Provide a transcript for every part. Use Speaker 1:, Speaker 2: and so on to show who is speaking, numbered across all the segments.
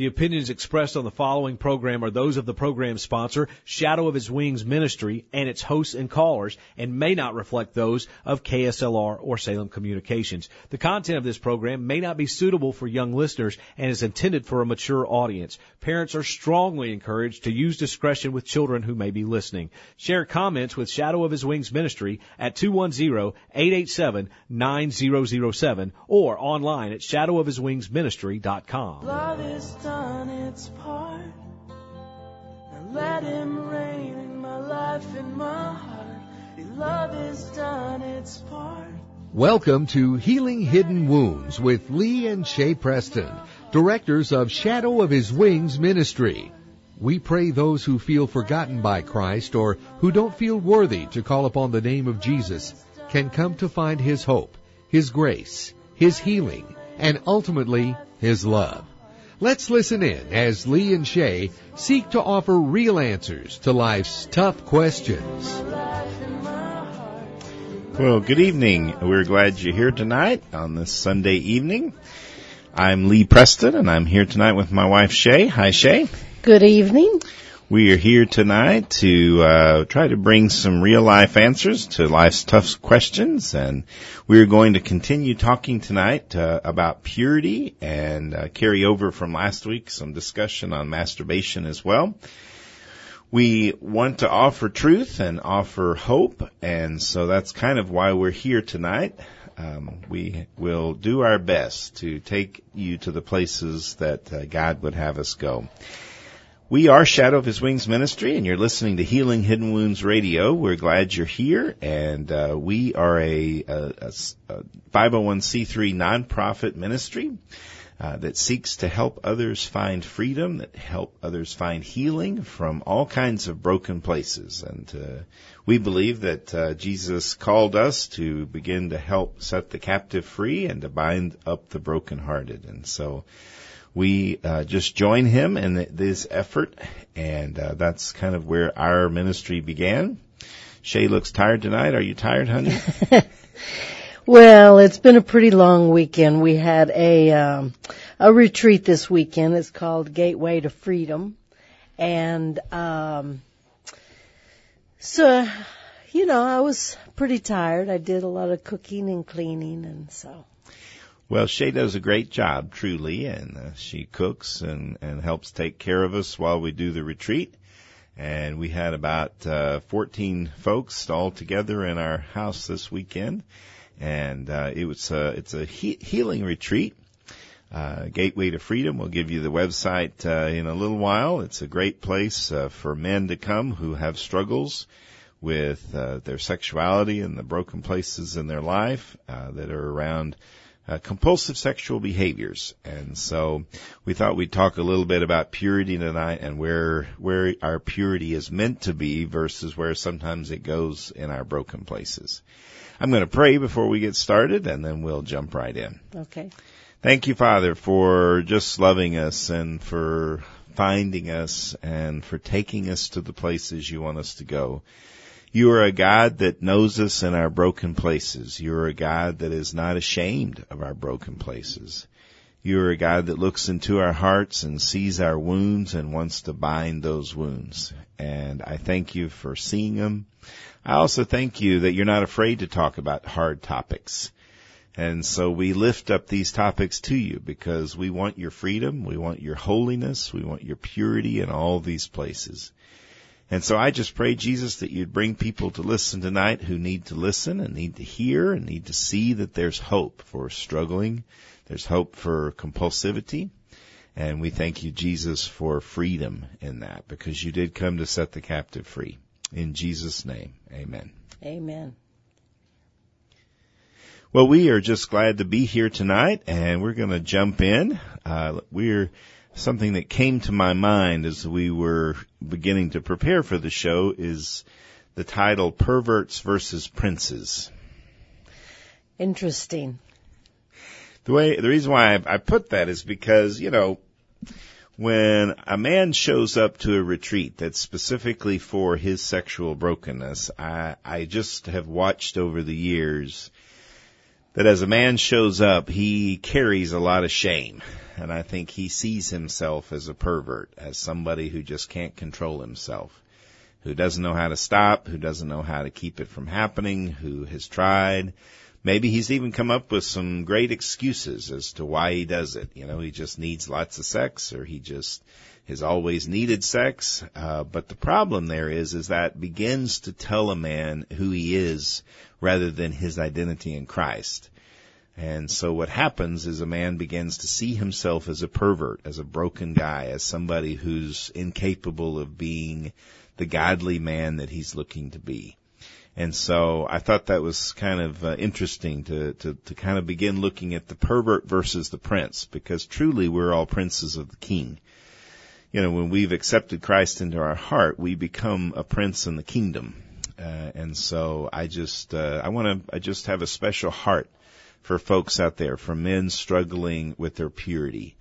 Speaker 1: The opinions expressed on the following program are those of the program sponsor, Shadow of His Wings Ministry, and its hosts and callers, and may not reflect those of KSLR or Salem Communications. The content of this program may not be suitable for young listeners and is intended for a mature audience. Parents are strongly encouraged to use discretion with children who may be listening. Share comments with Shadow of His Wings Ministry at 210-887-9007 or online at shadowofhiswingsministry.com.
Speaker 2: Love done its part. Let him reign in my life my heart. Love has done its part.
Speaker 3: Welcome to Healing Hidden Wounds with Lee and Shay Preston, directors of Shadow of His Wings Ministry. We pray those who feel forgotten by Christ or who don't feel worthy to call upon the name of Jesus can come to find His hope, His grace, His healing, and ultimately His love. Let's listen in as Lee and Shay seek to offer real answers to life's tough questions.
Speaker 4: Well, good evening. We're glad you're here tonight on this Sunday evening. I'm Lee Preston and I'm here tonight with my wife Shay. Hi Shay.
Speaker 5: Good evening.
Speaker 4: We are here tonight to uh, try to bring some real life answers to life's tough questions, and we're going to continue talking tonight uh, about purity and uh, carry over from last week some discussion on masturbation as well. We want to offer truth and offer hope, and so that's kind of why we're here tonight. Um, we will do our best to take you to the places that uh, God would have us go. We are Shadow of His Wings Ministry, and you're listening to Healing Hidden Wounds Radio. We're glad you're here, and uh, we are a, a, a 501c3 nonprofit ministry uh, that seeks to help others find freedom, that help others find healing from all kinds of broken places. And uh, we believe that uh, Jesus called us to begin to help set the captive free and to bind up the brokenhearted. And so we uh, just join him in this effort, and uh, that's kind of where our ministry began. Shay looks tired tonight. Are you tired, honey?
Speaker 5: well, it's been a pretty long weekend. We had a um, a retreat this weekend. It's called Gateway to Freedom, and um, so you know I was pretty tired. I did a lot of cooking and cleaning, and so
Speaker 4: well, Shay does a great job, truly, and uh, she cooks and, and helps take care of us while we do the retreat. And we had about uh, 14 folks all together in our house this weekend, and uh, it was a, it's a he- healing retreat. Uh, Gateway to Freedom. We'll give you the website uh, in a little while. It's a great place uh, for men to come who have struggles with uh, their sexuality and the broken places in their life uh, that are around uh, compulsive sexual behaviors. And so we thought we'd talk a little bit about purity tonight and where, where our purity is meant to be versus where sometimes it goes in our broken places. I'm going to pray before we get started and then we'll jump right in.
Speaker 5: Okay.
Speaker 4: Thank you, Father, for just loving us and for finding us and for taking us to the places you want us to go. You are a God that knows us in our broken places. You are a God that is not ashamed of our broken places. You are a God that looks into our hearts and sees our wounds and wants to bind those wounds. And I thank you for seeing them. I also thank you that you're not afraid to talk about hard topics. And so we lift up these topics to you because we want your freedom, we want your holiness, we want your purity in all these places. And so I just pray, Jesus, that you'd bring people to listen tonight who need to listen and need to hear and need to see that there's hope for struggling. There's hope for compulsivity. And we thank you, Jesus, for freedom in that because you did come to set the captive free. In Jesus' name, amen.
Speaker 5: Amen.
Speaker 4: Well, we are just glad to be here tonight and we're going to jump in. Uh, we're something that came to my mind as we were beginning to prepare for the show is the title Perverts versus Princes.
Speaker 5: Interesting.
Speaker 4: The way, the reason why I, I put that is because, you know, when a man shows up to a retreat that's specifically for his sexual brokenness, I, I just have watched over the years that as a man shows up, he carries a lot of shame. And I think he sees himself as a pervert, as somebody who just can't control himself, who doesn't know how to stop, who doesn't know how to keep it from happening, who has tried. Maybe he's even come up with some great excuses as to why he does it. You know, he just needs lots of sex or he just has always needed sex. Uh, but the problem there is, is that begins to tell a man who he is rather than his identity in Christ. And so what happens is a man begins to see himself as a pervert, as a broken guy, as somebody who's incapable of being the godly man that he's looking to be. And so I thought that was kind of uh, interesting to, to, to kind of begin looking at the pervert versus the prince, because truly we're all princes of the king. You know, when we've accepted Christ into our heart, we become a prince in the kingdom. Uh, and so I just, uh, I want to, I just have a special heart for folks out there, for men struggling with their purity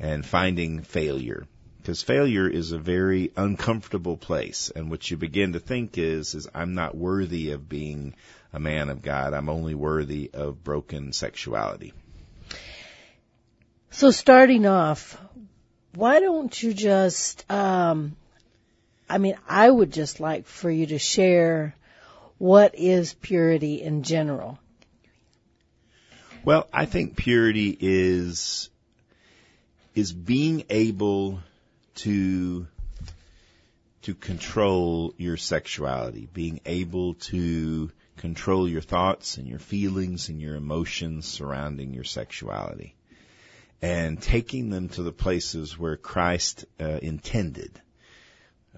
Speaker 4: and finding failure. Because failure is a very uncomfortable place. And what you begin to think is, is I'm not worthy of being a man of God. I'm only worthy of broken sexuality.
Speaker 5: So starting off, why don't you just, um, I mean, I would just like for you to share what is purity in general.
Speaker 4: Well, I think purity is is being able to to control your sexuality, being able to control your thoughts and your feelings and your emotions surrounding your sexuality and taking them to the places where Christ uh, intended.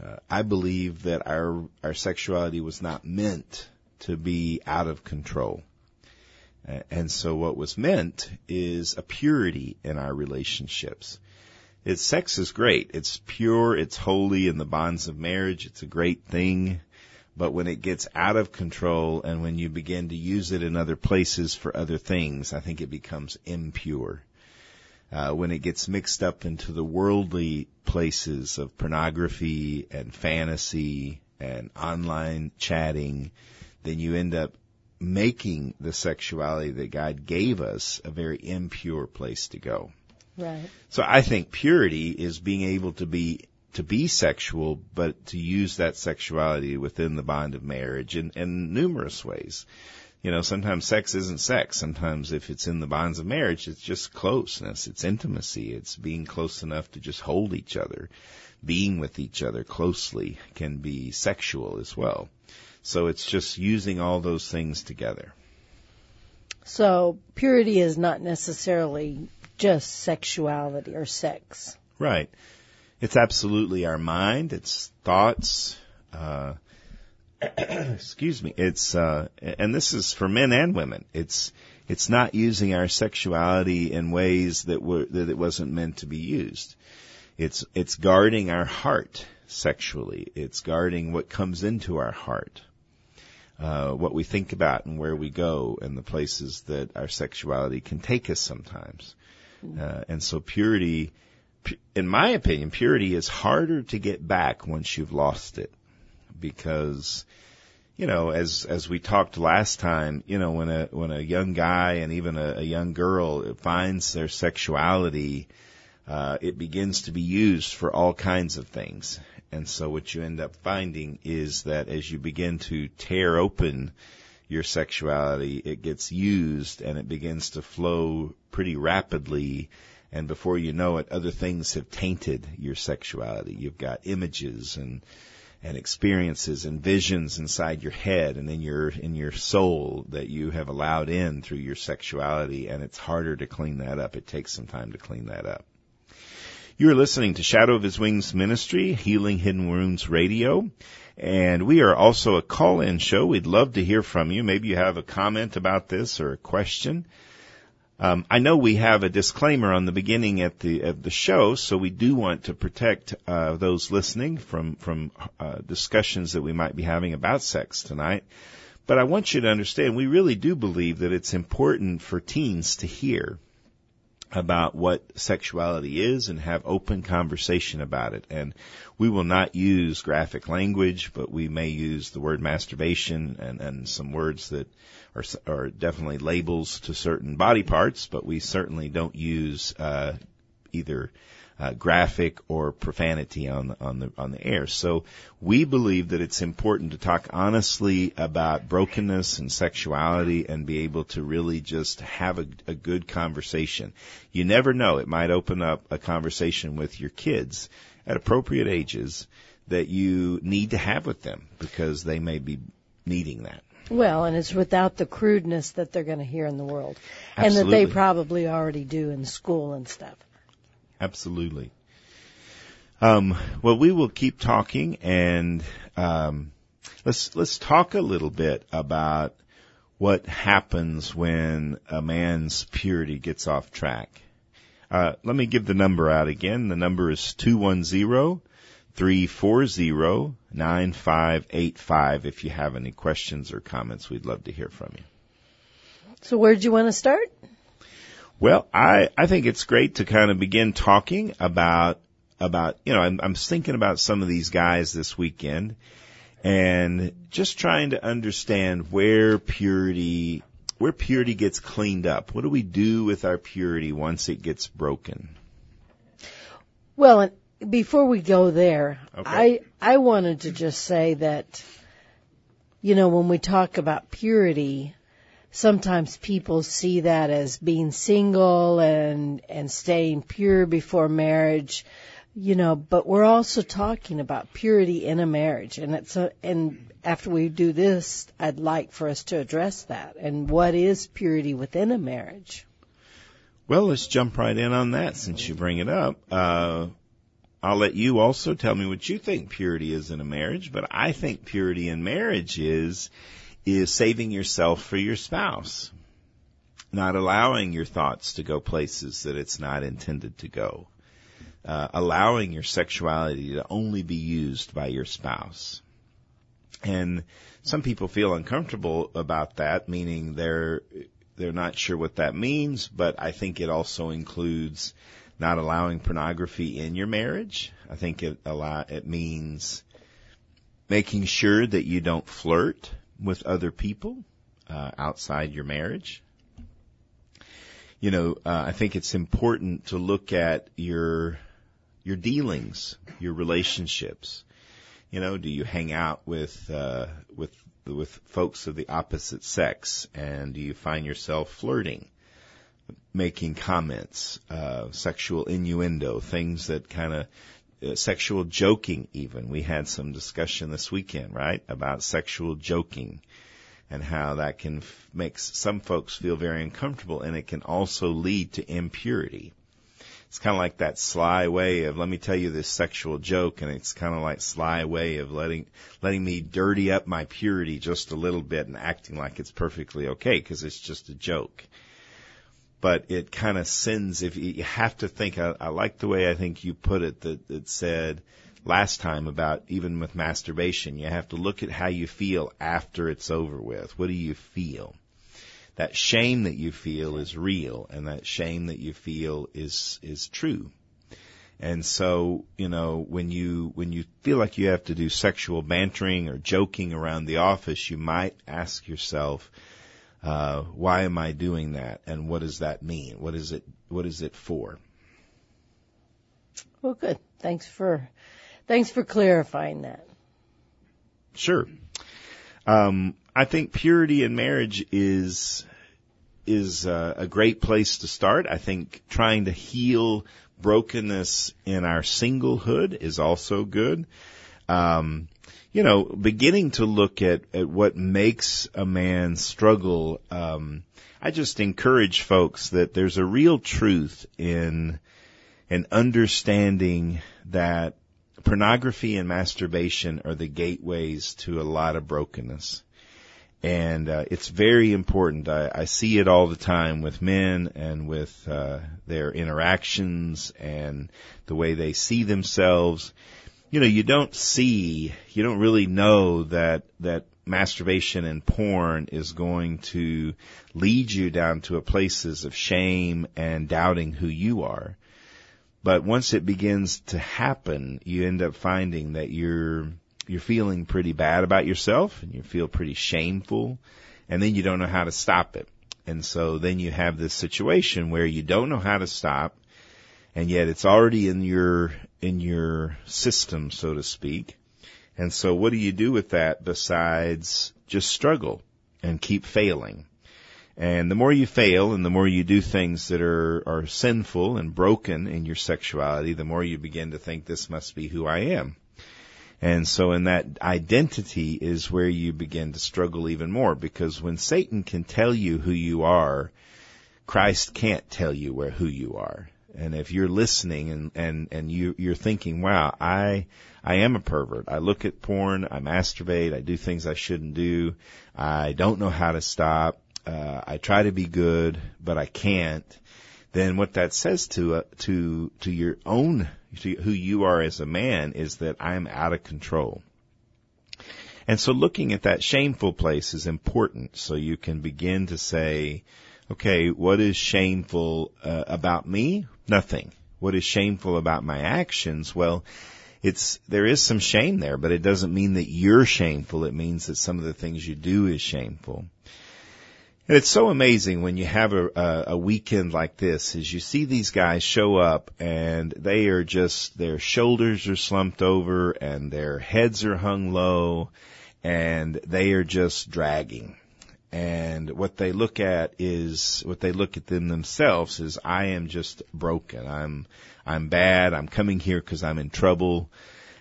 Speaker 4: Uh, I believe that our our sexuality was not meant to be out of control. Uh, and so what was meant is a purity in our relationships. It's sex is great. It's pure. It's holy in the bonds of marriage. It's a great thing. But when it gets out of control and when you begin to use it in other places for other things, I think it becomes impure. Uh, when it gets mixed up into the worldly places of pornography and fantasy and online chatting, then you end up making the sexuality that God gave us a very impure place to go.
Speaker 5: Right.
Speaker 4: So I think purity is being able to be to be sexual, but to use that sexuality within the bond of marriage in, in numerous ways. You know, sometimes sex isn't sex. Sometimes if it's in the bonds of marriage, it's just closeness. It's intimacy. It's being close enough to just hold each other. Being with each other closely can be sexual as well. So it's just using all those things together.
Speaker 5: So purity is not necessarily just sexuality or sex.
Speaker 4: Right. It's absolutely our mind, it's thoughts, uh, excuse me, it's, uh, and this is for men and women. It's, it's not using our sexuality in ways that were, that it wasn't meant to be used. It's, it's guarding our heart sexually. It's guarding what comes into our heart. Uh, what we think about and where we go and the places that our sexuality can take us sometimes. Uh, and so purity, in my opinion, purity is harder to get back once you've lost it because, you know, as, as we talked last time, you know, when a, when a young guy and even a, a young girl finds their sexuality, uh, it begins to be used for all kinds of things. And so what you end up finding is that as you begin to tear open your sexuality, it gets used and it begins to flow pretty rapidly. And before you know it, other things have tainted your sexuality. You've got images and, and experiences and visions inside your head and in your, in your soul that you have allowed in through your sexuality. And it's harder to clean that up. It takes some time to clean that up. You're listening to Shadow of His Wings Ministry, Healing Hidden Wounds Radio. And we are also a call-in show. We'd love to hear from you. Maybe you have a comment about this or a question. Um, I know we have a disclaimer on the beginning at the of the show, so we do want to protect uh, those listening from from uh, discussions that we might be having about sex tonight. But I want you to understand, we really do believe that it's important for teens to hear about what sexuality is and have open conversation about it. And we will not use graphic language, but we may use the word masturbation and, and some words that are, are definitely labels to certain body parts, but we certainly don't use uh, either uh, graphic or profanity on the, on the on the air. So we believe that it's important to talk honestly about brokenness and sexuality and be able to really just have a, a good conversation. You never know; it might open up a conversation with your kids at appropriate ages that you need to have with them because they may be needing that.
Speaker 5: Well, and it's without the crudeness that they're going to hear in the world,
Speaker 4: Absolutely.
Speaker 5: and that they probably already do in school and stuff.
Speaker 4: Absolutely. Um, well, we will keep talking, and um, let's let's talk a little bit about what happens when a man's purity gets off track. Uh, let me give the number out again. The number is two one zero three four zero nine five eight five. If you have any questions or comments, we'd love to hear from you.
Speaker 5: So, where do you want to start?
Speaker 4: Well, I, I think it's great to kind of begin talking about, about, you know, I'm, I'm thinking about some of these guys this weekend and just trying to understand where purity, where purity gets cleaned up. What do we do with our purity once it gets broken?
Speaker 5: Well, and before we go there,
Speaker 4: Okay.
Speaker 5: I I wanted to just say that you know, when we talk about purity, sometimes people see that as being single and and staying pure before marriage, you know, but we're also talking about purity in a marriage and it's a, and after we do this, I'd like for us to address that and what is purity within a marriage.
Speaker 4: Well, let's jump right in on that since you bring it up. Uh, I'll let you also tell me what you think purity is in a marriage, but I think purity in marriage is is saving yourself for your spouse. Not allowing your thoughts to go places that it's not intended to go. Uh, allowing your sexuality to only be used by your spouse. And some people feel uncomfortable about that, meaning they're they're not sure what that means, but I think it also includes not allowing pornography in your marriage. I think it allow, it means making sure that you don't flirt with other people uh, outside your marriage. You know, uh, I think it's important to look at your your dealings, your relationships. You know, do you hang out with uh, with with folks of the opposite sex, and do you find yourself flirting, making comments, uh, sexual innuendo, things that kind of uh, sexual joking even. We had some discussion this weekend, right, about sexual joking and how that can f- make some folks feel very uncomfortable and it can also lead to impurity. It's kind of like that sly way of let me tell you this sexual joke and it's kind of like sly way of letting letting me dirty up my purity just a little bit and acting like it's perfectly okay because it's just a joke but it kind of sends if you you have to think I, I like the way I think you put it that it said last time about even with masturbation you have to look at how you feel after it's over with. What do you feel? That shame that you feel is real and that shame that you feel is is true. And so you know when you when you feel like you have to do sexual bantering or joking around the office you might ask yourself uh, why am I doing that, and what does that mean? What is it? What is it for?
Speaker 5: Well, good. Thanks for thanks for clarifying that.
Speaker 4: Sure. Um, I think purity in marriage is is uh, a great place to start. I think trying to heal brokenness in our singlehood is also good. Um, you know, beginning to look at, at what makes a man struggle, um, I just encourage folks that there's a real truth in an understanding that pornography and masturbation are the gateways to a lot of brokenness. And uh, it's very important. I, I see it all the time with men and with uh, their interactions and the way they see themselves you know, you don't see, you don't really know that, that masturbation and porn is going to lead you down to a places of shame and doubting who you are. But once it begins to happen, you end up finding that you're, you're feeling pretty bad about yourself and you feel pretty shameful and then you don't know how to stop it. And so then you have this situation where you don't know how to stop and yet it's already in your, in your system, so to speak. And so what do you do with that besides just struggle and keep failing? And the more you fail and the more you do things that are, are sinful and broken in your sexuality, the more you begin to think this must be who I am. And so in that identity is where you begin to struggle even more because when Satan can tell you who you are, Christ can't tell you where who you are. And if you're listening and, and, and you, you're thinking, wow, I, I am a pervert. I look at porn, I masturbate, I do things I shouldn't do. I don't know how to stop. Uh, I try to be good, but I can't. Then what that says to, uh, to, to your own, to who you are as a man is that I'm out of control. And so looking at that shameful place is important so you can begin to say, okay, what is shameful uh, about me? Nothing. What is shameful about my actions? Well, it's, there is some shame there, but it doesn't mean that you're shameful. It means that some of the things you do is shameful. And it's so amazing when you have a, a, a weekend like this is you see these guys show up and they are just, their shoulders are slumped over and their heads are hung low and they are just dragging. And what they look at is, what they look at them themselves is, I am just broken. I'm, I'm bad. I'm coming here because I'm in trouble.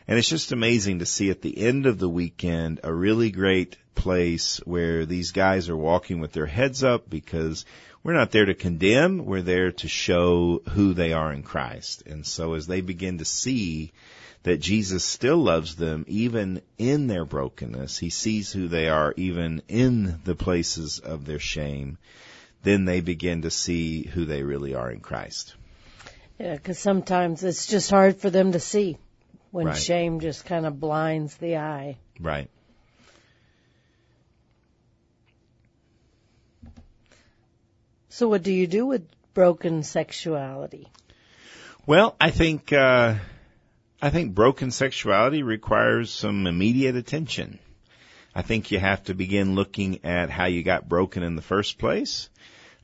Speaker 4: And it's just amazing to see at the end of the weekend a really great place where these guys are walking with their heads up because we're not there to condemn. We're there to show who they are in Christ. And so as they begin to see that Jesus still loves them even in their brokenness, He sees who they are even in the places of their shame, then they begin to see who they really are in Christ.
Speaker 5: Yeah, because sometimes it's just hard for them to see when
Speaker 4: Right.
Speaker 5: shame just kind of blinds the eye.
Speaker 4: Right.
Speaker 5: So what do you do with broken sexuality?
Speaker 4: Well, I think uh, I think broken sexuality requires some immediate attention. I think you have to begin looking at how you got broken in the first place.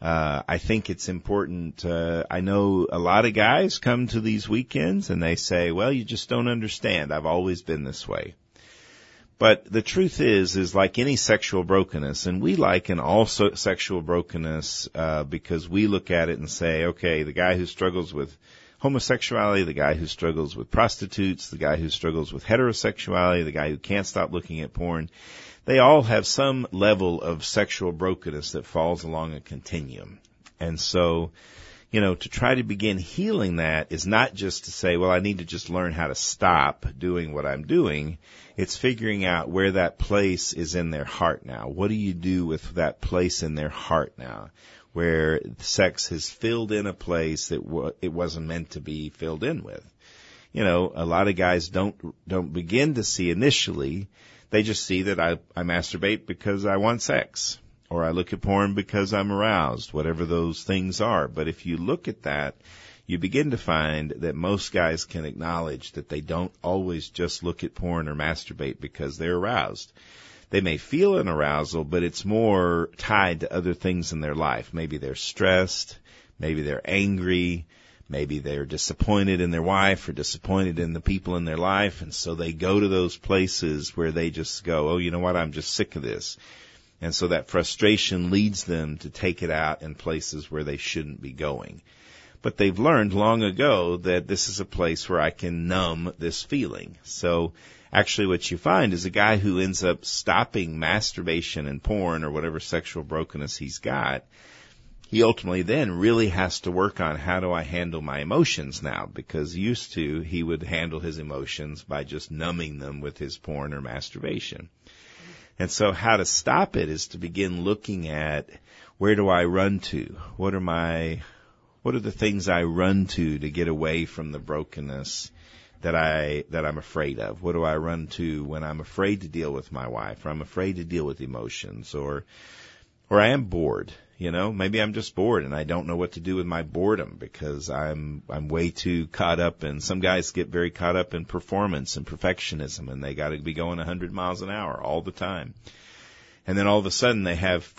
Speaker 4: Uh, I think it's important. Uh, I know a lot of guys come to these weekends and they say, "Well, you just don't understand. I've always been this way." But the truth is, is like any sexual brokenness, and we liken all so- sexual brokenness uh, because we look at it and say, okay, the guy who struggles with homosexuality, the guy who struggles with prostitutes, the guy who struggles with heterosexuality, the guy who can't stop looking at porn, they all have some level of sexual brokenness that falls along a continuum. And so, you know, to try to begin healing that is not just to say, well, I need to just learn how to stop doing what I'm doing. It's figuring out where that place is in their heart now. What do you do with that place in their heart now? Where sex has filled in a place that wa- it wasn't meant to be filled in with. You know, a lot of guys don't, don't begin to see initially. They just see that I, I masturbate because I want sex or I look at porn because I'm aroused, whatever those things are. But if you look at that, you begin to find that most guys can acknowledge that they don't always just look at porn or masturbate because they're aroused. They may feel an arousal, but it's more tied to other things in their life. Maybe they're stressed, maybe they're angry, maybe they're disappointed in their wife or disappointed in the people in their life, and so they go to those places where they just go, oh, you know what, I'm just sick of this. And so that frustration leads them to take it out in places where they shouldn't be going. But they've learned long ago that this is a place where I can numb this feeling. So actually what you find is a guy who ends up stopping masturbation and porn or whatever sexual brokenness he's got, he ultimately then really has to work on how do I handle my emotions now because used to he would handle his emotions by just numbing them with his porn or masturbation. And so how to stop it is to begin looking at where do I run to? What are my What are the things I run to to get away from the brokenness that I that I'm afraid of? What do I run to when I'm afraid to deal with my wife or I'm afraid to deal with emotions or or I am bored? You know, maybe I'm just bored and I don't know what to do with my boredom because I'm I'm way too caught up and some guys get very caught up in performance and perfectionism and they got to be going 100 miles an hour all the time. And then all of a sudden they have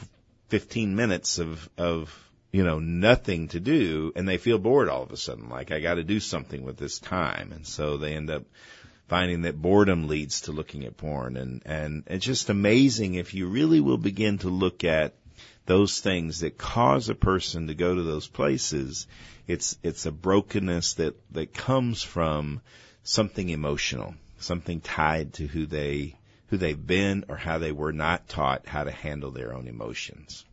Speaker 4: 15 minutes of of you know nothing to do and they feel bored all of a sudden like I got to do something with this time and so they end up finding that boredom leads to looking at porn and and it's just amazing if you really will begin to look at those things that cause a person to go to those places, it's it's a brokenness that that comes from something emotional, something tied to who they who they've been or how they were not taught how to handle their own emotions.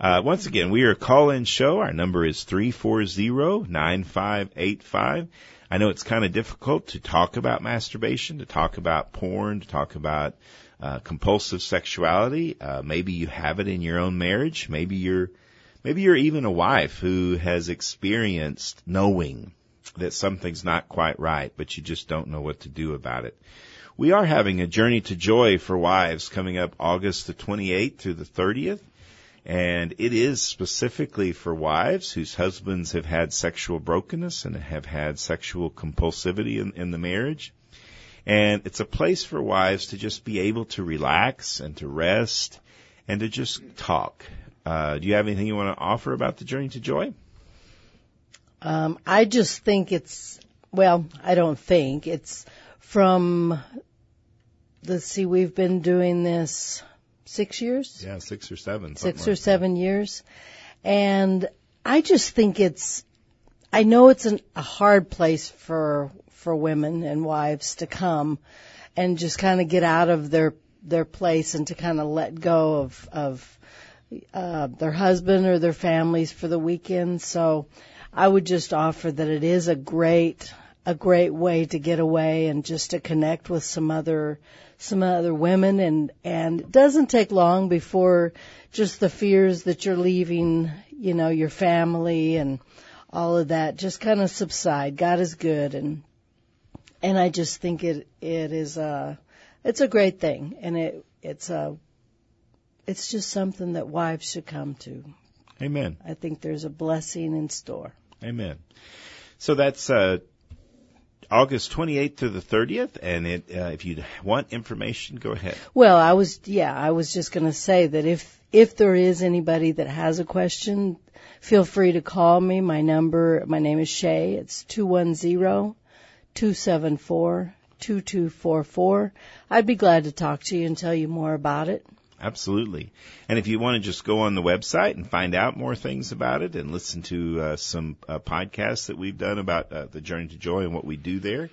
Speaker 4: Uh, once again, we are a call-in show. Our number is 340-9585. I know it's kind of difficult to talk about masturbation, to talk about porn, to talk about uh, compulsive sexuality. Uh, maybe you have it in your own marriage. Maybe you're, maybe you're even a wife who has experienced knowing that something's not quite right, but you just don't know what to do about it. We are having a journey to joy for wives coming up August the 28th through the 30th. And it is specifically for wives whose husbands have had sexual brokenness and have had sexual compulsivity in, in the marriage. And it's a place for wives to just be able to relax and to rest and to just talk. Uh, do you have anything you want to offer about the Journey to Joy?
Speaker 5: Um, I just think it's, well, I don't think it's from, let's see, we've been doing this six years?
Speaker 4: Yeah, six or seven.
Speaker 5: Six or
Speaker 4: like
Speaker 5: seven years. And I just think it's, I know it's an, a hard place for for women and wives to come and just kind of get out of their their place and to kind of let go of of uh, their husband or their families for the weekend. So I would just offer that it is a great a great way to get away and just to connect with some other some other women and and it doesn't take long before just the fears that you're leaving, you know, your family and all of that just kind of subside. God is good and and I just think it it is a it's a great thing, and it it's a it's just something that wives should come to.
Speaker 4: Amen.
Speaker 5: I think there's a blessing in store.
Speaker 4: Amen. So that's uh, August 28th through the 30th, and it, uh, if you want information, go ahead.
Speaker 5: Well, I was yeah, I was just going to say that if if there is anybody that has a question, feel free to call me. My number, my name is Shay. It's two one zero 274 2244. I'd be glad to talk to you and tell you more about it.
Speaker 4: Absolutely. And if you want to just go on the website and find out more things about it and listen to uh, some uh, podcasts that we've done about uh, the Journey to Joy and what we do there,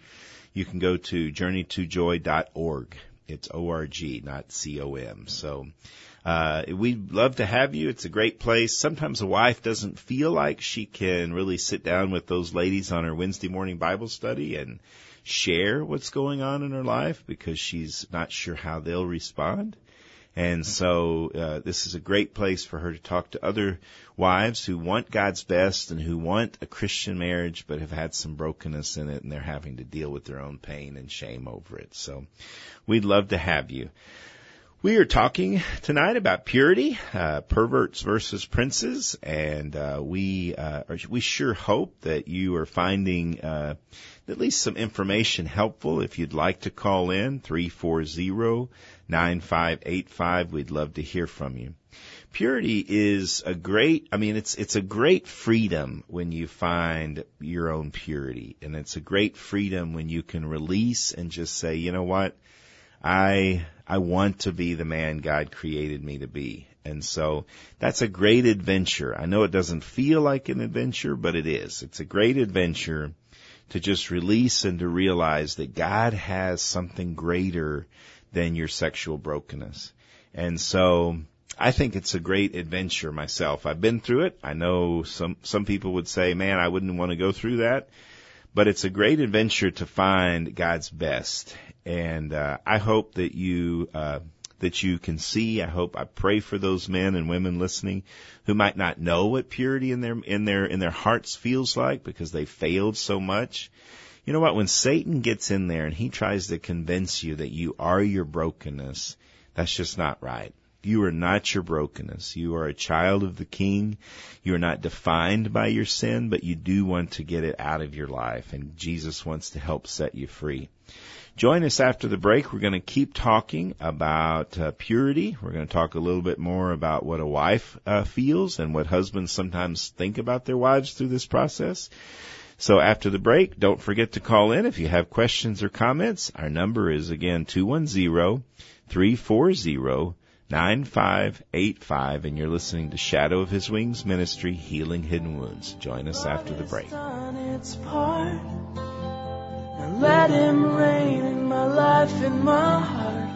Speaker 4: you can go to journeytojoy.org. It's O-R-G, not C-O-M. So, uh, we'd love to have you. It's a great place. Sometimes a wife doesn't feel like she can really sit down with those ladies on her Wednesday morning Bible study and share what's going on in her life because she's not sure how they'll respond. And so uh, this is a great place for her to talk to other wives who want God's best and who want a Christian marriage but have had some brokenness in it and they're having to deal with their own pain and shame over it. So we'd love to have you. We are talking tonight about purity, uh, perverts versus princes, and uh, we uh, are, we sure hope that you are finding uh, at least some information helpful. If you'd like to call in three four zero nine five eight five, we'd love to hear from you. Purity is a great, I mean, it's, it's a great freedom when you find your own purity. And it's a great freedom when you can release and just say, you know what? I, I want to be the man God created me to be. And so that's a great adventure. I know it doesn't feel like an adventure, but it is. It's a great adventure to just release and to realize that God has something greater than your sexual brokenness. And so I think it's a great adventure myself. I've been through it. I know some, some people would say, man, I wouldn't want to go through that. But it's a great adventure to find God's best and uh, I hope that you uh, that you can see. I hope I pray for those men and women listening who might not know what purity in their in their in their hearts feels like because they failed so much. You know what? When Satan gets in there and he tries to convince you that you are your brokenness, that's just not right. You are not your brokenness. You are a child of the King. You are not defined by your sin, but you do want to get it out of your life, and Jesus wants to help set you free. Join us after the break. We're going to keep talking about uh, purity. We're going to talk a little bit more about what a wife uh, feels and what husbands sometimes think about their wives through this process. So after the break, don't forget to call in if you have questions or comments. Our number is again 210 340 9585 and you're listening to Shadow of His Wings Ministry Healing Hidden Wounds. Join us after the break.
Speaker 2: Let him reign in my life, my heart.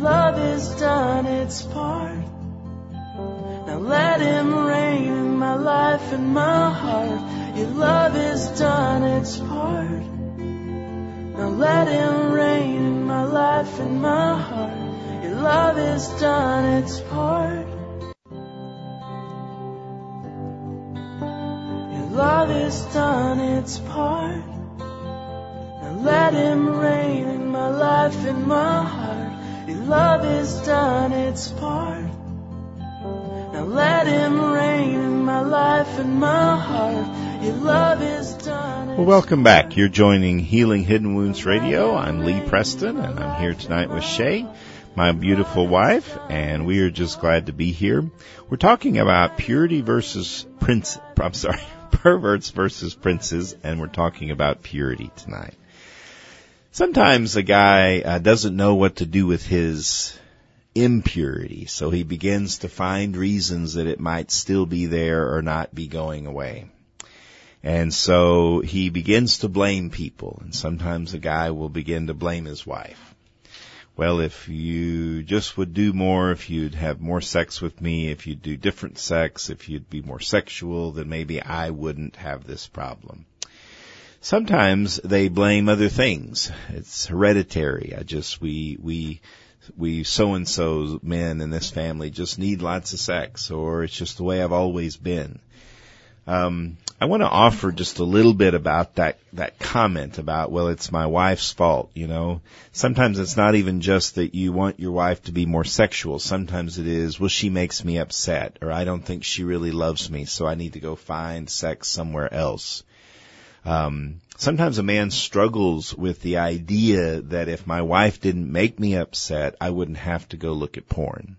Speaker 2: Love has done its part. Now let him reign in my life, my heart. Your love has done its part. Now let him reign in my life, in my heart. Your love has done its part. Your love has done its part. Now let him reign in my life, in my heart. Your love has done its part. Now let him reign in my life, in my heart.
Speaker 4: Well, welcome back. You're joining Healing Hidden Wounds Radio. I'm Lee Preston, and I'm here tonight with Shay, my beautiful wife, and we are just glad to be here. We're talking about purity versus prince, I'm sorry, perverts versus princes, and we're talking about purity tonight. Sometimes a guy uh, doesn't know what to do with his impurity, so he begins to find reasons that it might still be there or not be going away. And so he begins to blame people, and sometimes a guy will begin to blame his wife. Well, if you just would do more, if you'd have more sex with me, if you'd do different sex, if you'd be more sexual, then maybe I wouldn't have this problem. Sometimes they blame other things. It's hereditary. I just, we, we, we so and so men in this family just need lots of sex or it's just the way I've always been. Um, I want to offer just a little bit about that, that comment about, well, it's my wife's fault, you know. Sometimes it's not even just that you want your wife to be more sexual. Sometimes it is, well, she makes me upset or I don't think she really loves me, so I need to go find sex somewhere else. Um, sometimes a man struggles with the idea that if my wife didn't make me upset, I wouldn't have to go look at porn.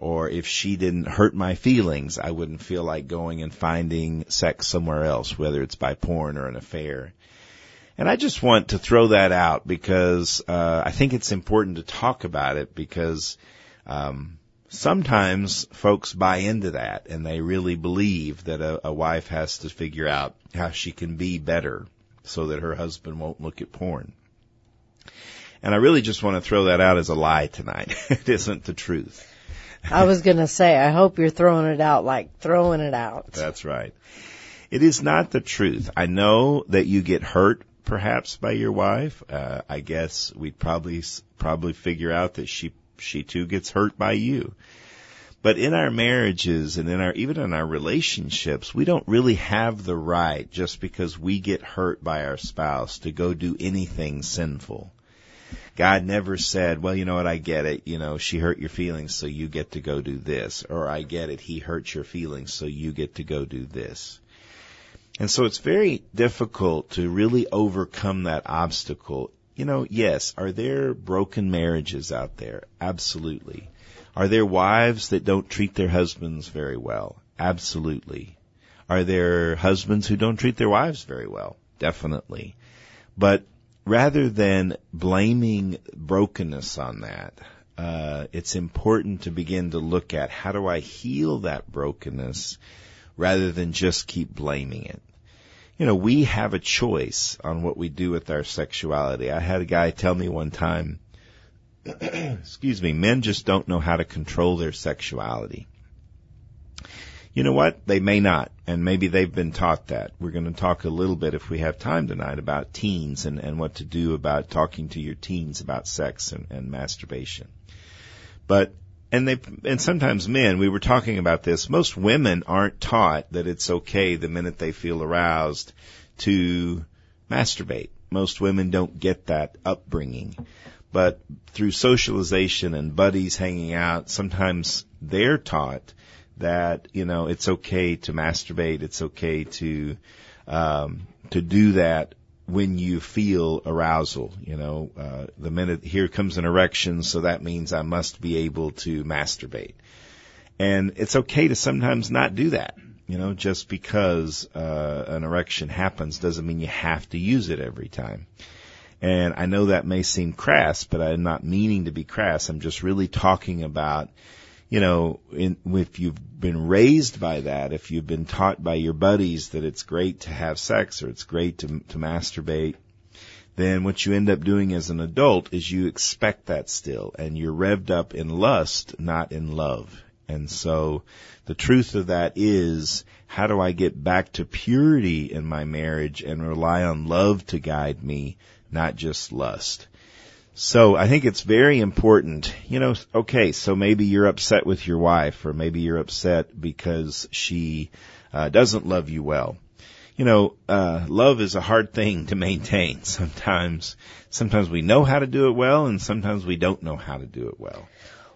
Speaker 4: Or if she didn't hurt my feelings, I wouldn't feel like going and finding sex somewhere else, whether it's by porn or an affair. And I just want to throw that out because uh, I think it's important to talk about it because um, sometimes folks buy into that and they really believe that a, a wife has to figure out how she can be better so that her husband won't look at porn. And I really just want to throw that out as a lie tonight. it isn't the truth.
Speaker 5: I was going to say, I hope you're throwing it out like throwing it out.
Speaker 4: That's right. It is not the truth. I know that you get hurt perhaps by your wife. Uh, I guess we'd probably probably figure out that she she too gets hurt by you. But in our marriages and in our, even in our relationships, we don't really have the right just because we get hurt by our spouse to go do anything sinful. God never said, well, you know what, I get it, you know, she hurt your feelings, so you get to go do this. Or I get it, he hurt your feelings, so you get to go do this. And so it's very difficult to really overcome that obstacle you know, yes, are there broken marriages out there? Absolutely. Are there wives that don't treat their husbands very well? Absolutely. Are there husbands who don't treat their wives very well? Definitely. But rather than blaming brokenness on that, uh, it's important to begin to look at how do I heal that brokenness rather than just keep blaming it you know, we have a choice on what we do with our sexuality. I had a guy tell me one time, excuse me, men just don't know how to control their sexuality. You know what? They may not, and maybe they've been taught that. We're going to talk a little bit, if we have time tonight, about teens and, and what to do about talking to your teens about sex and, and masturbation. But and they and sometimes men we were talking about this most women aren't taught that it's okay the minute they feel aroused to masturbate most women don't get that upbringing but through socialization and buddies hanging out sometimes they're taught that you know it's okay to masturbate it's okay to um to do that when you feel arousal, you know, uh, the minute here comes an erection, so that means I must be able to masturbate. And it's okay to sometimes not do that. You know, just because uh, an erection happens doesn't mean you have to use it every time. And I know that may seem crass, but I'm not meaning to be crass. I'm just really talking about you know, in, if you've been raised by that, if you've been taught by your buddies that it's great to have sex or it's great to, to masturbate, then what you end up doing as an adult is you expect that still and you're revved up in lust, not in love. And so the truth of that is how do I get back to purity in my marriage and rely on love to guide me, not just lust? So I think it's very important, you know, okay, so maybe you're upset with your wife or maybe you're upset because she uh, doesn't love you well. You know, uh, love is a hard thing to maintain. Sometimes, sometimes we know how to do it well and sometimes we don't know how to do it well.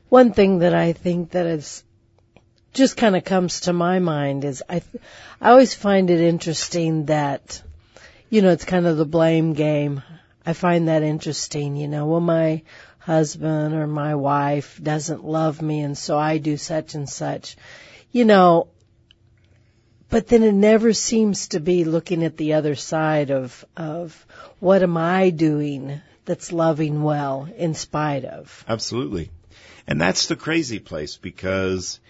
Speaker 5: One thing that I think that is just kind of comes to my mind is I, I always find it interesting that, you know, it's kind of the blame game. I find that interesting, you know, well my husband or my wife doesn't love me and so I do such and such. You know, but then it never seems to be looking at the other side of of what am I doing that's loving well in spite of.
Speaker 4: Absolutely. And that's the crazy place because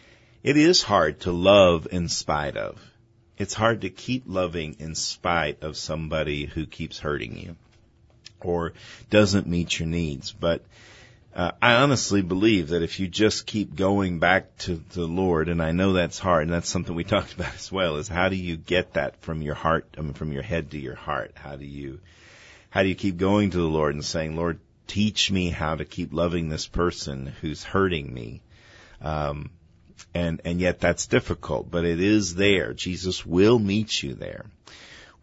Speaker 4: it is hard to love in spite of. It's hard to keep loving in spite of somebody who keeps hurting you or doesn't meet your needs. But uh, I honestly believe that if you just keep going back to the Lord, and I know that's hard, and that's something we talked about as well, is how do you get that from your heart, I mean, from your head to your heart? How do you, how do you keep going to the Lord and saying, Lord, teach me how to keep loving this person who's hurting me? Um, and, and yet that's difficult, but it is there. Jesus will meet you there.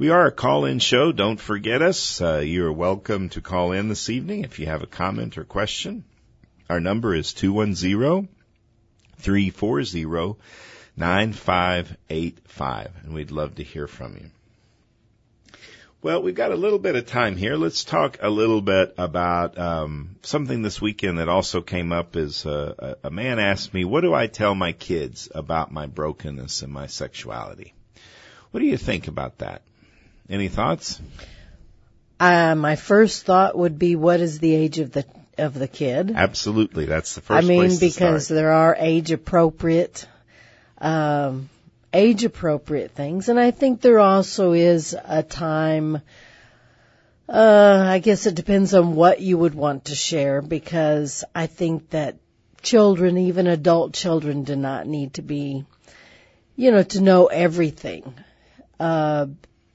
Speaker 4: We are a call-in show. Don't forget us. Uh, you're welcome to call in this evening if you have a comment or question. Our number is 210-340-9585, and we'd love to hear from you. Well, we've got a little bit of time here. Let's talk a little bit about um, something this weekend that also came up. Is uh, a man asked me, "What do I tell my kids about my brokenness and my sexuality?" What do you think about that? Any thoughts?
Speaker 5: Uh, my first thought would be, what is the age of the of the kid?
Speaker 4: Absolutely, that's the first.
Speaker 5: I mean, because there are age appropriate, um, age appropriate things, and I think there also is a time. Uh, I guess it depends on what you would want to share because I think that children, even adult children, do not need to be, you know, to know everything. Uh,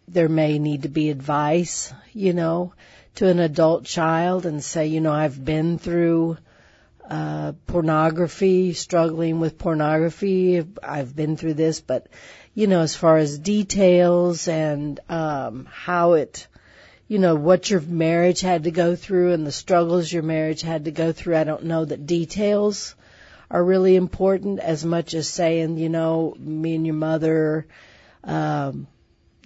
Speaker 5: there may need to be advice, you know, to an adult child and say, you know, I've been through uh, pornography, struggling with pornography. I've been through this, but you know, as far as details and um, how it, you know, what your marriage had to go through and the struggles your marriage had to go through. I don't know that details are really important as much as saying, you know, me and your mother. Um,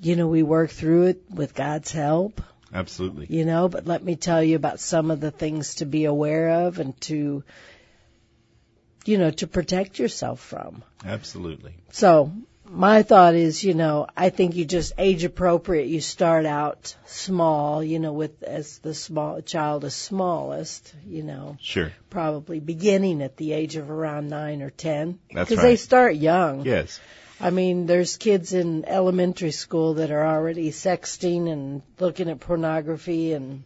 Speaker 5: you know, we work through it with God's help.
Speaker 4: Absolutely.
Speaker 5: You know, but let me tell you about some of the things to be aware of and to, you know, to protect yourself from.
Speaker 4: Absolutely.
Speaker 5: So my thought is, you know, I think you just age appropriate. You start out small, you know, with as the small child is smallest, you know.
Speaker 4: Sure.
Speaker 5: Probably beginning at the age of around nine or ten.
Speaker 4: That's
Speaker 5: Because
Speaker 4: right.
Speaker 5: they start young.
Speaker 4: Yes.
Speaker 5: I mean, there's kids in elementary school that are already sexting and looking at pornography and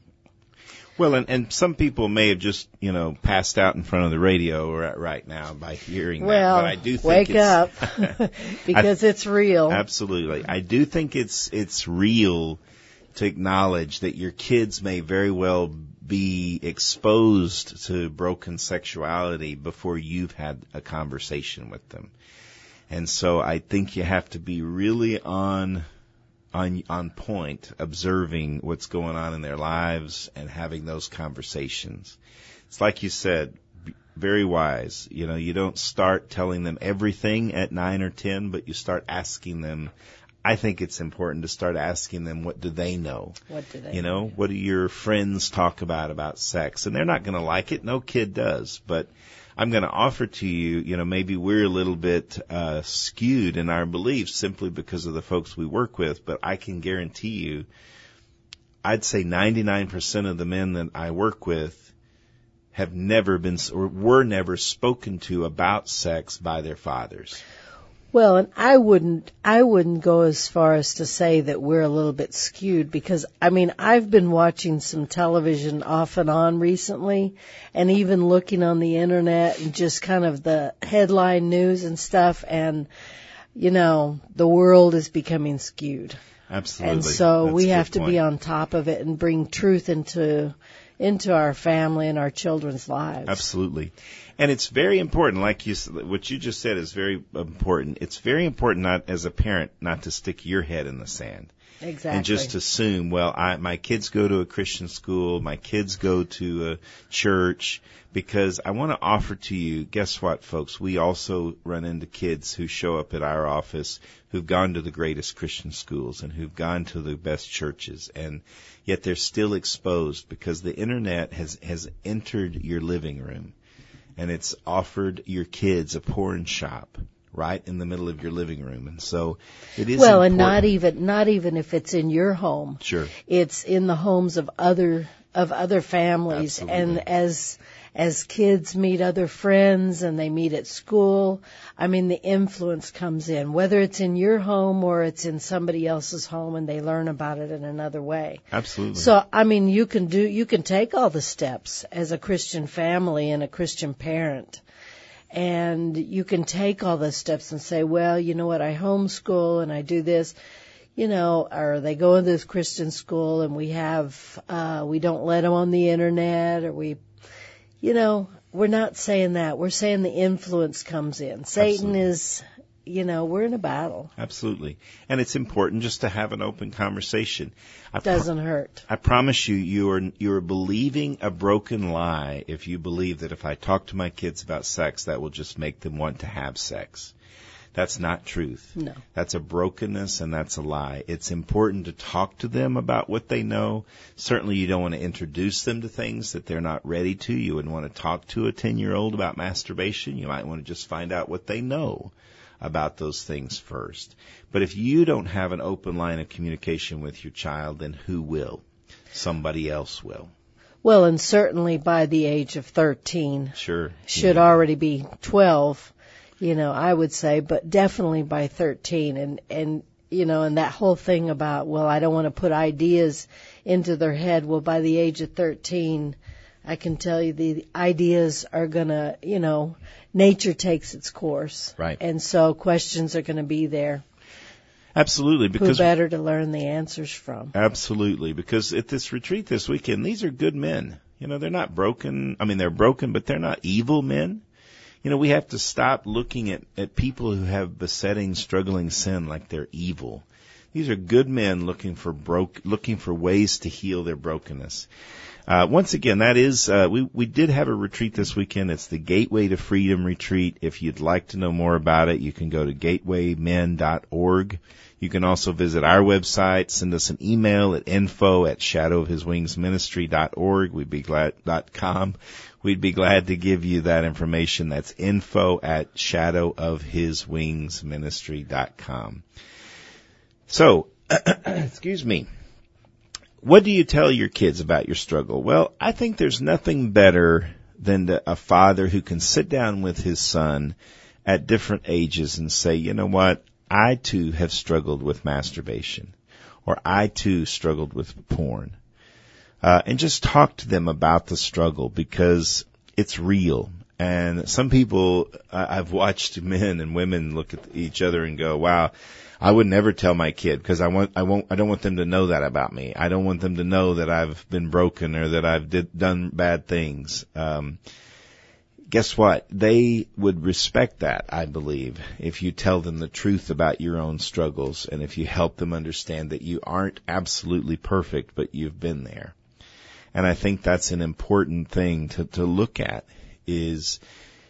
Speaker 4: Well, and, and some people may have just, you know, passed out in front of the radio right, right now by hearing
Speaker 5: well,
Speaker 4: that. But I do think
Speaker 5: wake up because it's real.
Speaker 4: Absolutely. I do think it's, it's real to acknowledge that your kids may very well be exposed to broken sexuality before you've had a conversation with them. And so I think you have to be really on on on point observing what's going on in their lives and having those conversations. It's like you said, very wise. You know, you don't start telling them everything at 9 or 10, but you start asking them I think it's important to start asking them what do they know?
Speaker 5: What do they
Speaker 4: You know, what do your friends talk about about sex? And they're not going to like it. No kid does, but I'm going to offer to you, you know, maybe we're a little bit uh, skewed in our beliefs simply because of the folks we work with, but I can guarantee you, I'd say 99% of the men that I work with have never been or were never spoken to about sex by their fathers.
Speaker 5: Well, and I wouldn't, I wouldn't go as far as to say that we're a little bit skewed because, I mean, I've been watching some television off and on recently and even looking on the internet and just kind of the headline news and stuff and, you know, the world is becoming skewed.
Speaker 4: Absolutely.
Speaker 5: And so
Speaker 4: That's
Speaker 5: we have to be on top of it and bring truth into, into our family and our children's lives.
Speaker 4: Absolutely. And it's very important, like you, what you just said is very important. It's very important not, as a parent, not to stick your head in the sand.
Speaker 5: Exactly.
Speaker 4: and just assume, well, I, my kids go to a Christian school, my kids go to a church, because I want to offer to you, guess what, folks? We also run into kids who show up at our office who've gone to the greatest Christian schools and who've gone to the best churches, and yet they're still exposed because the internet has, has entered your living room and it's offered your kids a porn shop right in the middle of your living room. And so it is
Speaker 5: well, and not even not even if it's in your home.
Speaker 4: Sure.
Speaker 5: It's in the homes of other of other families,
Speaker 4: Absolutely.
Speaker 5: and as as kids meet other friends and they meet at school, I mean the influence comes in, whether it's in your home or it's in somebody else's home, and they learn about it in another way.
Speaker 4: Absolutely.
Speaker 5: So, I mean, you can do, you can take all the steps as a Christian family and a Christian parent. And you can take all those steps and say, well, you know what, I homeschool and I do this, you know, or they go to this Christian school and we have, uh, we don't let them on the internet or we, you know, we're not saying that. We're saying the influence comes in. Satan
Speaker 4: Absolutely.
Speaker 5: is, you know, we're in a battle.
Speaker 4: Absolutely. And it's important just to have an open conversation. I
Speaker 5: Doesn't hurt.
Speaker 4: I promise you, you are you are believing a broken lie if you believe that if I talk to my kids about sex, that will just make them want to have sex. That's not truth.
Speaker 5: No.
Speaker 4: That's a brokenness and that's a lie. It's important to talk to them about what they know. Certainly you don't want to introduce them to things that they're not ready to. You wouldn't want to talk to a 10 year old about masturbation. You might want to just find out what they know about those things first. But if you don't have an open line of communication with your child, then who will? Somebody else will.
Speaker 5: Well, and certainly by the age of 13,
Speaker 4: Sure.
Speaker 5: should already be 12, you know, I would say, but definitely by 13 and, and, you know, and that whole thing about, well, I don't want to put ideas into their head. Well, by the age of 13, I can tell you the ideas are gonna, you know, nature takes its course.
Speaker 4: Right.
Speaker 5: And so questions are gonna be there.
Speaker 4: Absolutely, because Who
Speaker 5: better to learn the answers from?
Speaker 4: Absolutely, because at this retreat this weekend, these are good men. You know, they're not broken. I mean, they're broken, but they're not evil men. You know, we have to stop looking at, at people who have besetting, struggling sin like they're evil. These are good men looking for broke, looking for ways to heal their brokenness. Uh, once again, that is, uh, we, we did have a retreat this weekend. It's the Gateway to Freedom retreat. If you'd like to know more about it, you can go to gatewaymen.org. You can also visit our website, send us an email at info at shadowofhiswingsministry.org. We'd be glad, com. We'd be glad to give you that information. That's info at shadowofhiswingsministry.com. So, excuse me. What do you tell your kids about your struggle? Well, I think there's nothing better than to, a father who can sit down with his son at different ages and say, you know what? I too have struggled with masturbation or I too struggled with porn. Uh, and just talk to them about the struggle because it's real. And some people, I've watched men and women look at each other and go, wow, I would never tell my kid because I want, I won't, I don't want them to know that about me. I don't want them to know that I've been broken or that I've did, done bad things. Um, guess what? They would respect that, I believe, if you tell them the truth about your own struggles and if you help them understand that you aren't absolutely perfect, but you've been there. And I think that's an important thing to, to look at is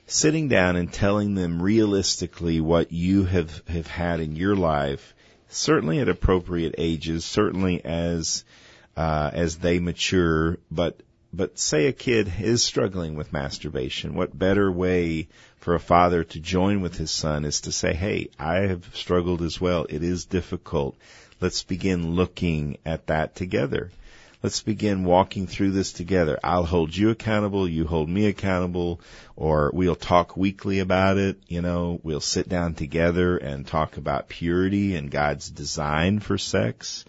Speaker 4: sitting down and telling them realistically what you have, have had in your life, certainly at appropriate ages, certainly as, uh, as they mature, but but say a kid is struggling with masturbation, what better way for a father to join with his son is to say, hey, I have struggled as well. It is difficult. Let's begin looking at that together. Let's begin walking through this together. I'll hold you accountable, you hold me accountable, or we'll talk weekly about it. You know, we'll sit down together and talk about purity and God's design for sex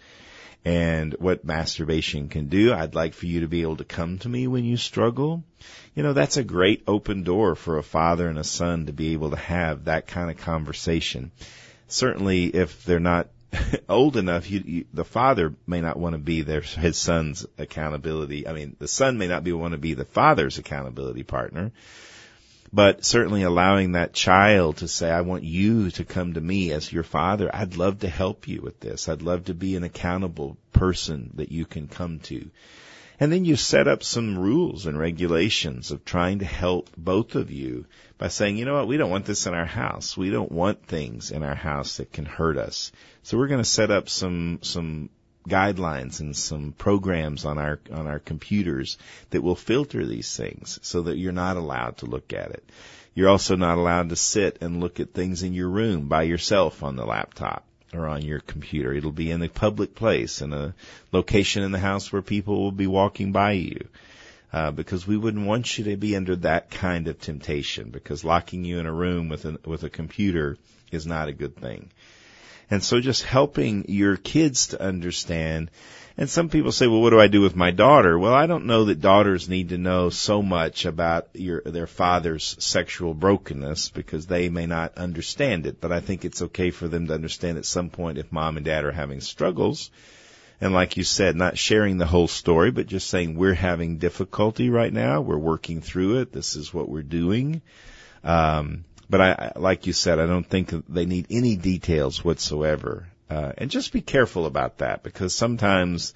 Speaker 4: and what masturbation can do. I'd like for you to be able to come to me when you struggle. You know, that's a great open door for a father and a son to be able to have that kind of conversation. Certainly if they're not old enough, you, you, the father may not want to be their his son's accountability. I mean, the son may not be want to be the father's accountability partner, but certainly allowing that child to say, I want you to come to me as your father. I'd love to help you with this. I'd love to be an accountable person that you can come to. And then you set up some rules and regulations of trying to help both of you by saying, you know what, we don't want this in our house. We don't want things in our house that can hurt us. So we're going to set up some, some guidelines and some programs on our on our computers that will filter these things so that you're not allowed to look at it. You're also not allowed to sit and look at things in your room by yourself on the laptop or on your computer. It'll be in a public place, in a location in the house where people will be walking by you. Uh, because we wouldn't want you to be under that kind of temptation because locking you in a room with a, with a computer is not a good thing. And so just helping your kids to understand. And some people say, well, what do I do with my daughter? Well, I don't know that daughters need to know so much about your, their father's sexual brokenness because they may not understand it. But I think it's okay for them to understand at some point if mom and dad are having struggles. And like you said, not sharing the whole story, but just saying we're having difficulty right now. We're working through it. This is what we're doing. Um, but I, like you said, I don't think they need any details whatsoever. Uh, and just be careful about that because sometimes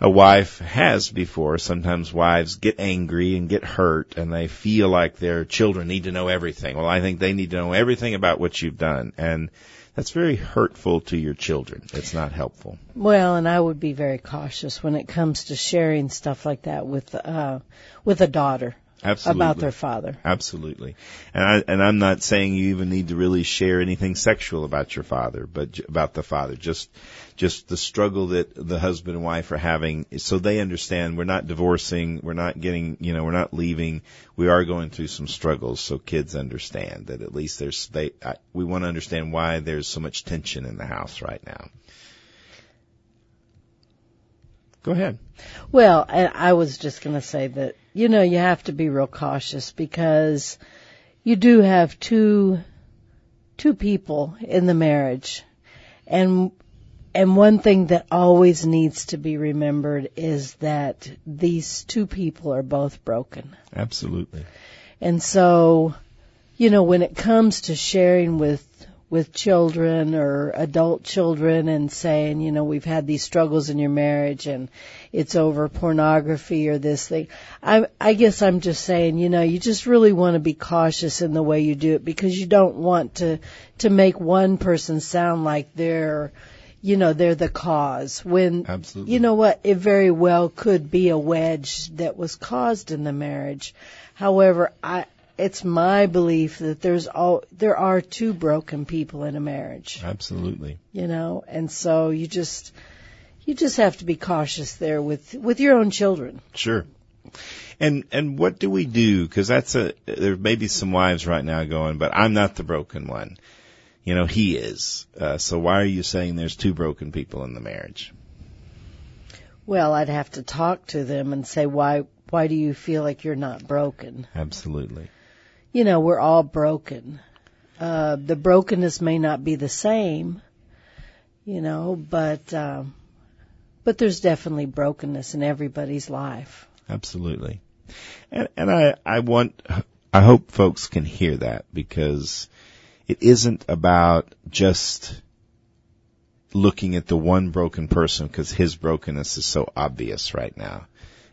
Speaker 4: a wife has before, sometimes wives get angry and get hurt and they feel like their children need to know everything. Well, I think they need to know everything about what you've done. And that's very hurtful to your children. It's not helpful.
Speaker 5: Well, and I would be very cautious when it comes to sharing stuff like that with uh with a daughter.
Speaker 4: Absolutely.
Speaker 5: About their father.
Speaker 4: Absolutely. And I and I'm not saying you even need to really share anything sexual about your father, but about the father. Just just the struggle that the husband and wife are having so they understand we're not divorcing, we're not getting, you know, we're not leaving. We are going through some struggles so kids understand that at least there's they I, we want to understand why there's so much tension in the house right now. Go ahead.
Speaker 5: Well, I was just going to say that, you know, you have to be real cautious because you do have two, two people in the marriage. And, and one thing that always needs to be remembered is that these two people are both broken.
Speaker 4: Absolutely.
Speaker 5: And so, you know, when it comes to sharing with with children or adult children and saying, you know, we've had these struggles in your marriage and it's over pornography or this thing. I, I guess I'm just saying, you know, you just really want to be cautious in the way you do it because you don't want to, to make one person sound like they're, you know, they're the cause when,
Speaker 4: Absolutely.
Speaker 5: you know what, it very well could be a wedge that was caused in the marriage. However, I, it's my belief that there's all there are two broken people in a marriage.
Speaker 4: Absolutely.
Speaker 5: You know, and so you just you just have to be cautious there with with your own children.
Speaker 4: Sure. And and what do we do? Because that's a there may be some wives right now going, but I'm not the broken one. You know, he is. Uh, so why are you saying there's two broken people in the marriage?
Speaker 5: Well, I'd have to talk to them and say, why, why do you feel like you're not broken?
Speaker 4: Absolutely.
Speaker 5: You know, we're all broken. Uh, the brokenness may not be the same, you know, but, um, but there's definitely brokenness in everybody's life.
Speaker 4: Absolutely. And, and I, I want, I hope folks can hear that because it isn't about just looking at the one broken person because his brokenness is so obvious right now.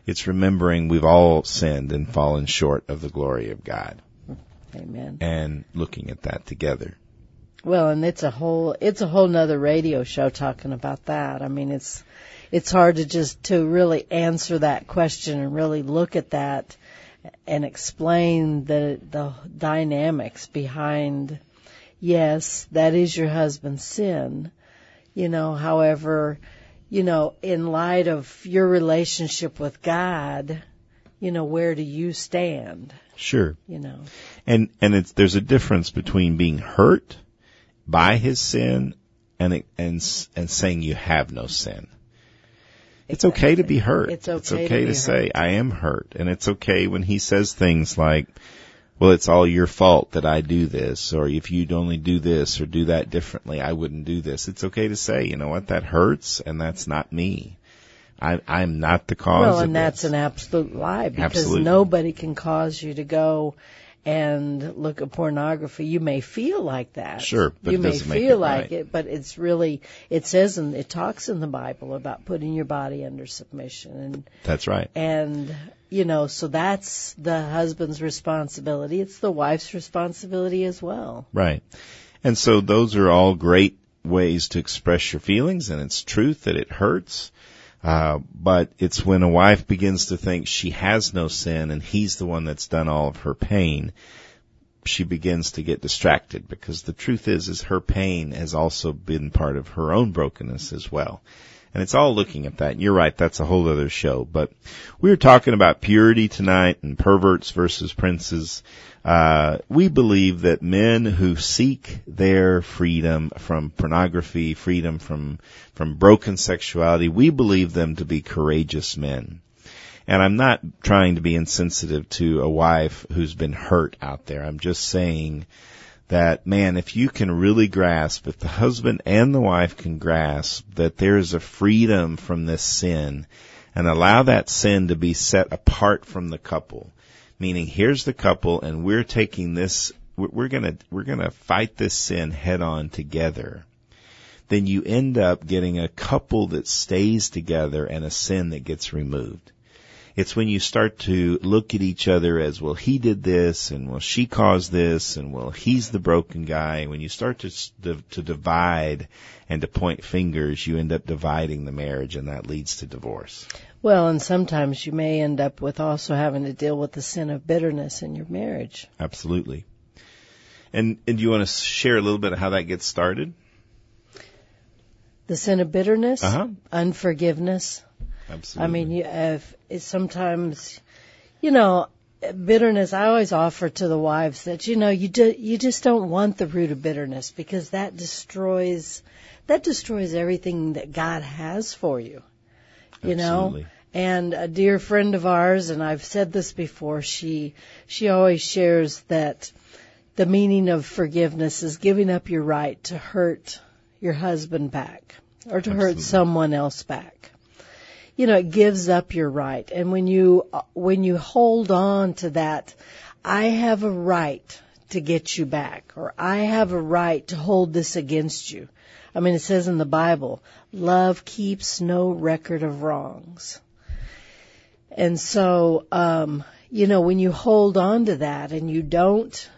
Speaker 4: It's remembering we've all sinned and fallen short of the glory of God
Speaker 5: Amen.
Speaker 4: and looking at that together.
Speaker 5: Well, and it's a whole it's a whole nother radio show talking about that. I mean, it's it's hard to just to really answer that question and really look at that and explain the the dynamics behind yes, that is your husband's sin. You know, however, you know, in light of your relationship with God, you know, where do you stand?
Speaker 4: Sure.
Speaker 5: You know.
Speaker 4: And, and it's, there's a difference between being hurt by his sin and, and, s- and saying you have no sin. It's okay to be hurt.
Speaker 5: It's okay
Speaker 4: It's
Speaker 5: to
Speaker 4: okay
Speaker 5: be
Speaker 4: to say,
Speaker 5: hurt.
Speaker 4: I am hurt. And it's okay when he says things like, well, it's all your fault that I do this, or if you'd only do this or do that differently, I wouldn't do this. It's okay to say, you know what, that hurts, and that's not me. I, I'm not the cause
Speaker 5: Well, and that's
Speaker 4: this.
Speaker 5: an absolute lie because
Speaker 4: Absolutely.
Speaker 5: nobody can cause you to go and look at pornography. You may feel like that.
Speaker 4: Sure, but
Speaker 5: you may feel
Speaker 4: it
Speaker 5: like
Speaker 4: right.
Speaker 5: it, but it's really it says and it talks in the Bible about putting your body under submission and
Speaker 4: That's right.
Speaker 5: and you know so that's the husband's responsibility. It's the wife's responsibility as well.
Speaker 4: Right. And so those are all great ways to express your feelings and it's truth that it hurts. Uh, but it's when a wife begins to think she has no sin and he's the one that's done all of her pain, she begins to get distracted because the truth is, is her pain has also been part of her own brokenness as well. And it's all looking at that. And you're right, that's a whole other show. But we were talking about purity tonight and perverts versus princes. Uh, we believe that men who seek their freedom from pornography, freedom from, from broken sexuality, we believe them to be courageous men. And I'm not trying to be insensitive to a wife who's been hurt out there. I'm just saying that, man, if you can really grasp, if the husband and the wife can grasp that there is a freedom from this sin and allow that sin to be set apart from the couple, meaning here's the couple and we're taking this, we're gonna, we're gonna fight this sin head on together then you end up getting a couple that stays together and a sin that gets removed. It's when you start to look at each other as, well, he did this, and well, she caused this, and well, he's the broken guy. When you start to, to, divide and to point fingers, you end up dividing the marriage, and that leads to divorce.
Speaker 5: Well, and sometimes you may end up with also having to deal with the sin of bitterness in your marriage.
Speaker 4: Absolutely. And, and do you want to share a little bit of how that gets started?
Speaker 5: The sin of bitterness,
Speaker 4: Uh-huh.
Speaker 5: unforgiveness.
Speaker 4: Absolutely.
Speaker 5: I mean, you, if sometimes, you know, bitterness. I always offer to the wives that you know you do, you just don't want the root of bitterness because that destroys that destroys everything that God has for you. You
Speaker 4: Absolutely.
Speaker 5: know, and a dear friend of ours, and I've said this before. She she always shares that the meaning of forgiveness is giving up your right to hurt your husband back or to hurt someone else back you know, it gives up your right. And when you, when you hold on to that, I have a right to get you back, or I have a right to hold this against you. I mean, it says in the Bible, love keeps no record of wrongs. And so, um, you know, when you hold on to that and you don't,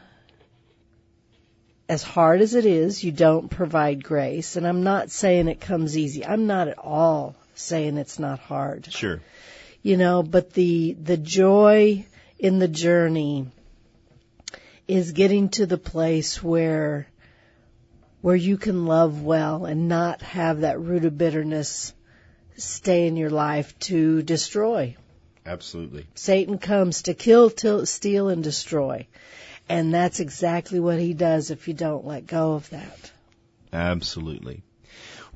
Speaker 5: as hard as it is, you don't provide grace. And I'm not saying it comes easy. I'm not at all saying it's not hard
Speaker 4: Sure.
Speaker 5: you know but the the joy in the journey is getting to the place where where you can love well and not have that root of bitterness stay in your life to destroy
Speaker 4: Absolutely.
Speaker 5: satan comes to kill till, steal and destroy and that's exactly what he does if you don't let go of that
Speaker 4: Absolutely.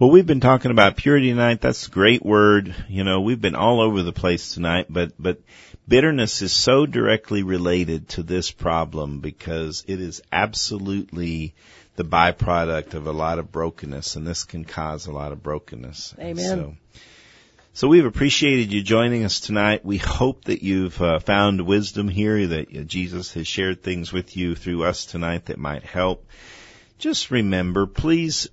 Speaker 4: Well, we've been talking about purity tonight. That's a great word. You know, we've been all over the place tonight, but, but bitterness is so directly related to this problem because it is absolutely the byproduct of a lot of brokenness and this can cause a lot of brokenness.
Speaker 5: Amen.
Speaker 4: So, so we've appreciated you joining us tonight. We hope that you've uh, found wisdom here, that uh, Jesus has shared things with you through us tonight that might help. Just remember, please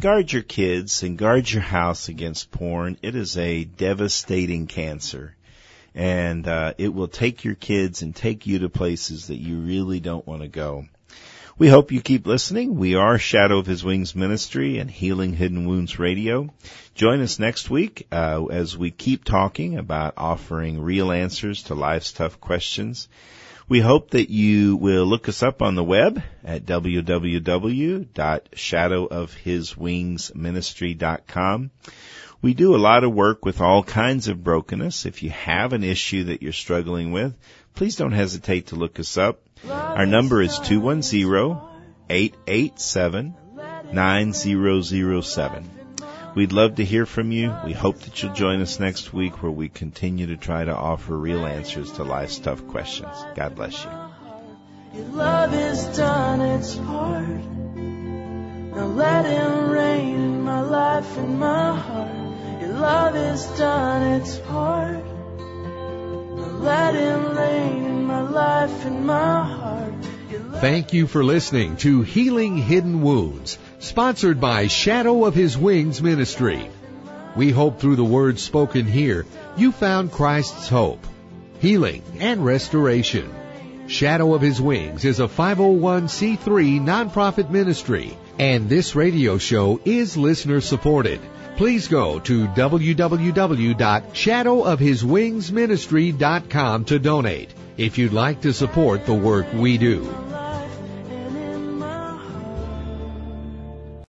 Speaker 4: guard your kids and guard your house against porn. It is a devastating cancer. And uh, it will take your kids and take you to places that you really don't want to go. We hope you keep listening. We are Shadow of His Wings Ministry and Healing Hidden Wounds Radio. Join us next week uh, as we keep talking about offering real answers to life's tough questions. We hope that you will look us up on the web at www.shadowofhiswingsministry.com. We do a lot of work with all kinds of brokenness. If you have an issue that you're struggling with, please don't hesitate to look us up. Our number is 210-887-9007. We'd love to hear from you. We hope that you'll join us next week where we continue to try to offer real answers to life's tough questions. God bless you.
Speaker 2: Your love has done its part. Now let Him reign in my life and my heart. Your love has done its part. Now let Him reign in my life and my heart.
Speaker 3: Thank you for listening to Healing Hidden Wounds, sponsored by Shadow of His Wings Ministry. We hope through the words spoken here, you found Christ's hope, healing, and restoration. Shadow of His Wings is a 501c3 nonprofit ministry, and this radio show is listener supported. Please go to www.shadowofhiswingsministry.com to donate if you'd like to support the work we do.